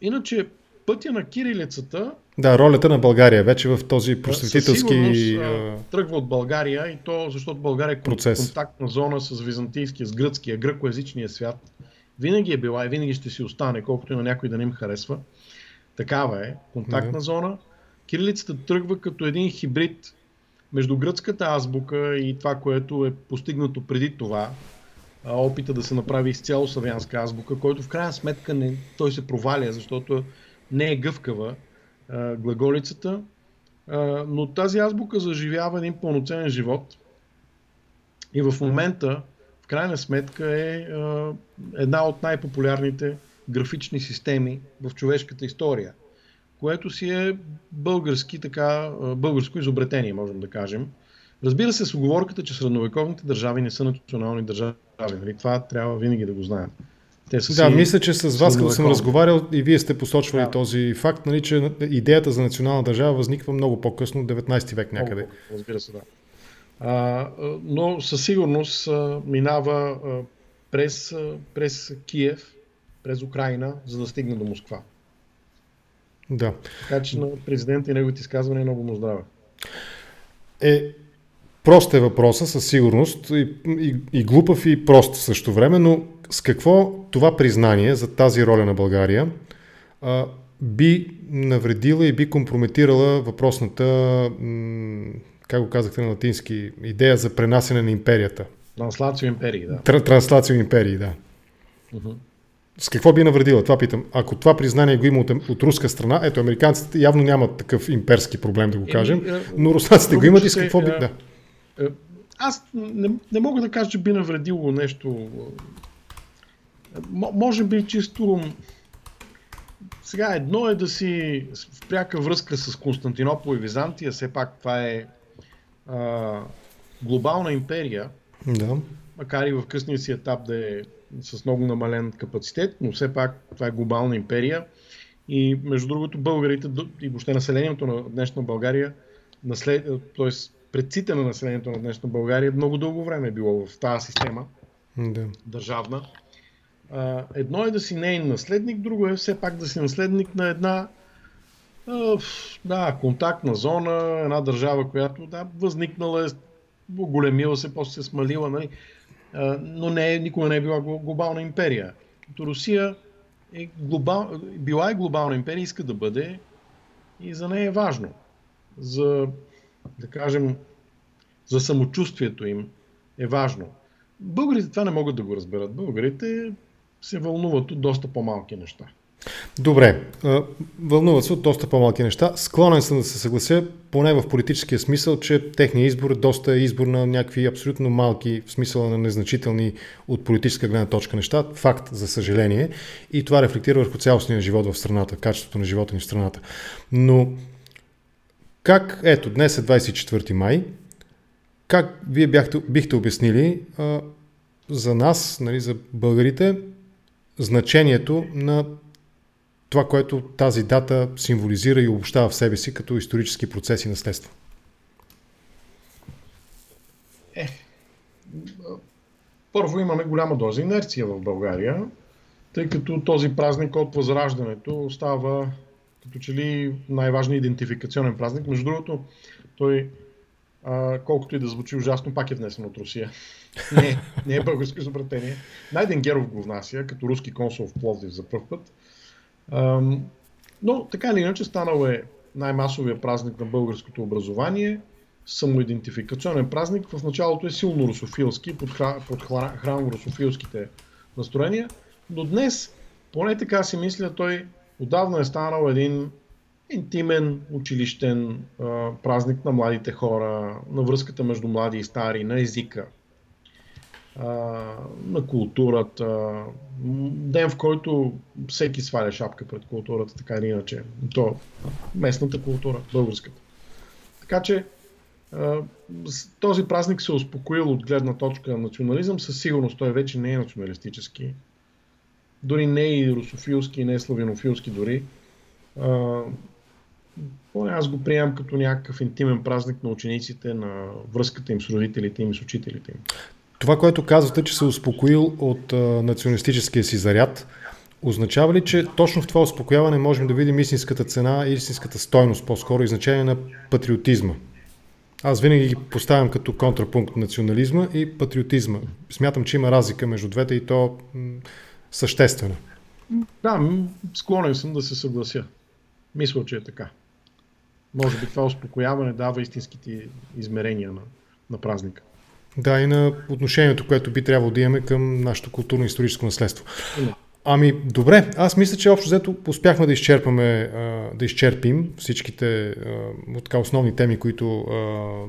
иначе пътя на кирилицата Да, ролята на България вече в този просветителски... Със тръгва от България и то защото България е процес. контактна зона с византийския, с гръцкия, гръкоязичния свят. Винаги е била и винаги ще си остане, колкото и на някой да не им харесва. Такава е, контактна зона. Кирилицата тръгва като един хибрид между гръцката азбука и това, което е постигнато преди това, опита да се направи изцяло славянска азбука, който в крайна сметка не, той се проваля, защото не е гъвкава а, глаголицата, а, но тази азбука заживява един пълноценен живот и в момента, в крайна сметка, е а, една от най-популярните графични системи в човешката история, което си е български, така, българско изобретение, можем да кажем. Разбира се, с оговорката, че средновековните държави не са национални държави. Нали? Това трябва винаги да го знаем. Те са да, си мисля, че с вас, като съм разговарял, и вие сте посочвали да. този факт, нали, че идеята за национална държава възниква много по-късно, 19 век някъде. Много, разбира се, да. А, но със сигурност а, минава а, през, а, през Киев, през Украина, за да стигне до Москва. Да. Така че на президента и неговите изказвания много му здраве. Е, прост е въпроса със сигурност и, и, и глупав и прост в същото време, но с какво това признание за тази роля на България а, би навредила и би компрометирала въпросната, м- как го казахте на латински, идея за пренасене на империята? Транслацио империи, да. Тр- транслацио империи, да. Uh-huh. С какво би навредила? Това питам. Ако това признание го има от, от руска страна, ето, американците явно нямат такъв имперски проблем, да го кажем, е, но руснаците го имат и с какво би... Е, да. Е, аз не, не мога да кажа, че би навредило нещо може би чисто сега едно е да си в пряка връзка с Константинопол и Византия, все пак това е а, глобална империя, да. макар и в късния си етап да е с много намален капацитет, но все пак това е глобална империя. И между другото българите и въобще населението на днешна България, наслед... т.е. предците на населението на днешна България много дълго време е било в тази система да. държавна едно е да си нейн наследник, друго е все пак да си наследник на една да, контактна зона, една държава, която да, възникнала е, големила се, после се смалила, нали? но не е, никога не е била глобална империя. Като Русия е глобал, била е глобална империя, иска да бъде и за нея е важно. За, да кажем, за самочувствието им е важно. Българите това не могат да го разберат. Българите се вълнуват от доста по-малки неща. Добре, вълнуват се от доста по-малки неща. Склонен съм да се съглася, поне в политическия смисъл, че техният избор е доста избор на някакви абсолютно малки, в смисъла на незначителни от политическа гледна точка неща. Факт, за съжаление. И това рефлектира върху цялостния живот в страната, качеството на живота ни в страната. Но как, ето, днес е 24 май, как вие бяхте, бихте обяснили а, за нас, нали, за българите, значението на това, което тази дата символизира и обобщава в себе си като исторически процес и наследство? Е, първо имаме голяма доза инерция в България, тъй като този празник от Възраждането става като че ли най-важният идентификационен празник. Между другото, той, а, колкото и да звучи ужасно, пак е внесен от Русия. Не, не е българско изобретение. Найден Геров го внася, като руски консул в Пловдив за първ път. Но така или иначе станал е най-масовия празник на българското образование, самоидентификационен празник. В началото е силно русофилски, под, хра, под храм русофилските настроения, но днес, поне така си мисля, той отдавна е станал един интимен, училищен а, празник на младите хора, на връзката между млади и стари, на езика, на културата. Ден, в който всеки сваля шапка пред културата, така или иначе. То местната култура, българската. Така че този празник се е успокоил от гледна точка на национализъм. Със сигурност той вече не е националистически. Дори не е и русофилски, не е славянофилски дори. Поне аз го приемам като някакъв интимен празник на учениците, на връзката им с родителите им и с учителите им. Това, което казвате, че се успокоил от а, националистическия си заряд, означава ли, че точно в това успокояване можем да видим истинската цена и истинската стойност, по-скоро и значение на патриотизма? Аз винаги ги поставям като контрапункт национализма и патриотизма. Смятам, че има разлика между двете и то съществена. Да, склонен съм да се съглася. Мисля, че е така. Може би това успокояване дава истинските измерения на, на празника. Да, и на отношението, което би трябвало да имаме към нашето културно-историческо наследство. Ами, добре, аз мисля, че общо взето успяхме да изчерпаме, да изчерпим всичките така, основни теми, които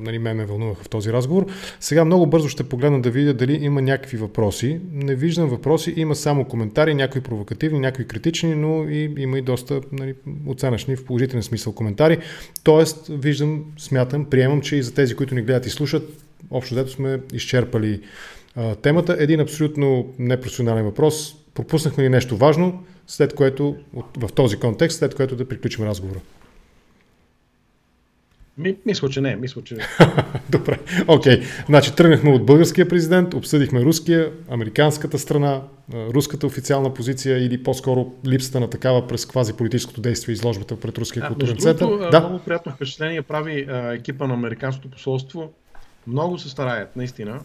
нали, мен ме вълнуваха в този разговор. Сега много бързо ще погледна да видя дали има някакви въпроси. Не виждам въпроси, има само коментари, някои провокативни, някои критични, но и, има и доста нали, оценъчни в положителен смисъл коментари. Тоест, виждам, смятам, приемам, че и за тези, които ни гледат и слушат, общо взето сме изчерпали темата. Един абсолютно непрофесионален въпрос пропуснахме ли нещо важно, след което, в този контекст, след което да приключим разговора? Ми, мисля, че не. Мисля, че... Добре. Окей. Okay. Значи тръгнахме от българския президент, обсъдихме руския, американската страна, руската официална позиция или по-скоро липсата на такава през квази политическото действие изложбата пред руския културен център. Да. Много приятно впечатление прави а, екипа на американското посолство. Много се стараят, наистина.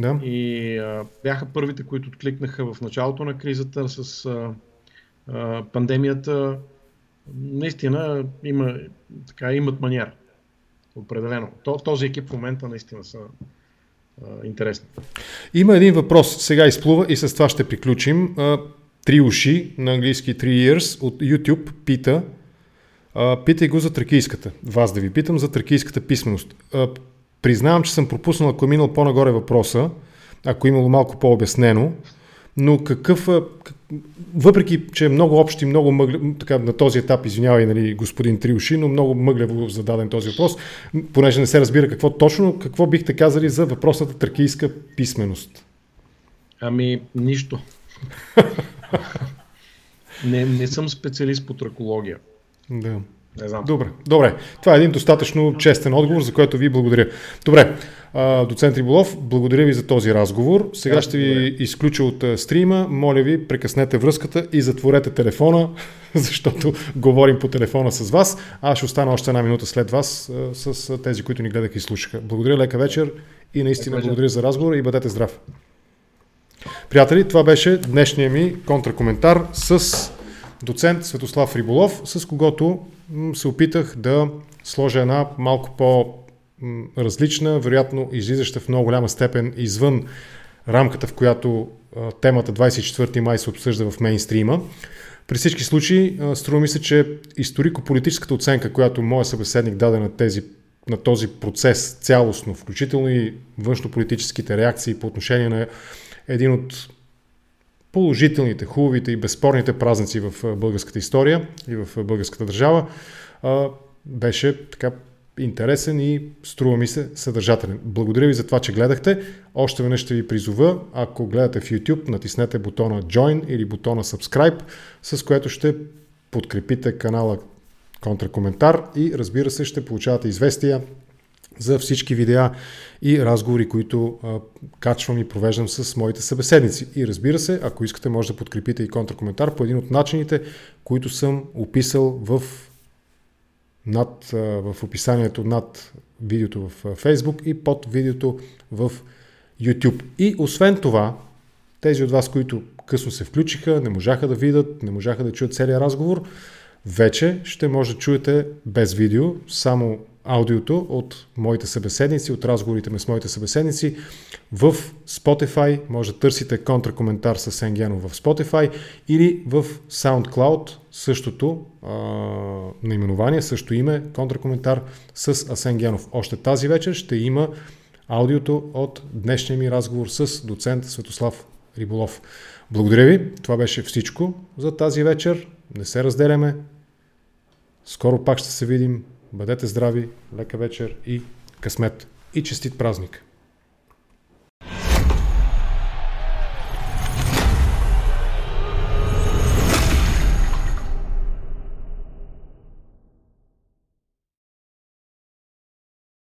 Да. И а, бяха първите, които откликнаха в началото на кризата с а, а, пандемията. Наистина има, така, имат маниер. Определено. Този екип в момента наистина са а, интересни. Има един въпрос, сега изплува и с това ще приключим. Три уши, на английски Three Years, от YouTube пита, питай го за тракийската. Вас да ви питам за тракийската писменост. Признавам, че съм пропуснал, ако е минал по-нагоре въпроса, ако е имало малко по-обяснено, но какъв, въпреки, че е много общ и много мъглев, така на този етап, извинявай, нали, господин Триуши, но много мъглево зададен този въпрос, понеже не се разбира какво точно, какво бихте казали за въпросната тракийска писменост? Ами, нищо. не, не съм специалист по тракология. Да. Не знам. Добре, добре. Това е един достатъчно честен отговор, за който ви благодаря. Добре, доцент Риболов, благодаря ви за този разговор. Сега да, ще ви добре. изключа от стрима. Моля ви, прекъснете връзката и затворете телефона, защото говорим по телефона с вас. Аз ще остана още една минута след вас с тези, които ни гледаха и слушаха. Благодаря, лека вечер и наистина лека благодаря за разговора и бъдете здрав. Приятели, това беше днешния ми контракоментар с доцент Светослав Риболов, с когото се опитах да сложа една малко по-различна, вероятно излизаща в много голяма степен извън рамката, в която темата 24 май се обсъжда в мейнстрима. При всички случаи, струва ми се, че историко-политическата оценка, която моят събеседник даде на, тези, на този процес цялостно, включително и външно-политическите реакции по отношение на един от положителните, хубавите и безспорните празници в българската история и в българската държава, беше така интересен и струва ми се съдържателен. Благодаря ви за това, че гледахте. Още веднъж ще ви призова, ако гледате в YouTube, натиснете бутона Join или бутона Subscribe, с което ще подкрепите канала Контракоментар и разбира се ще получавате известия за всички видеа и разговори, които а, качвам и провеждам с моите събеседници. И разбира се, ако искате, може да подкрепите и контракоментар по един от начините, които съм описал в, над, а, в описанието над видеото в Facebook и под видеото в YouTube. И освен това, тези от вас, които късно се включиха, не можаха да видят, не можаха да чуят целият разговор, вече ще може да чуете без видео, само аудиото от моите събеседници, от разговорите ми с моите събеседници в Spotify. Може да търсите контракоментар с Енгенов в Spotify или в SoundCloud същото а, наименование, също име, контракоментар с Асен Генов. Още тази вечер ще има аудиото от днешния ми разговор с доцент Светослав Риболов. Благодаря ви. Това беше всичко за тази вечер. Не се разделяме. Скоро пак ще се видим. Бъдете здрави, лека вечер и късмет и честит празник!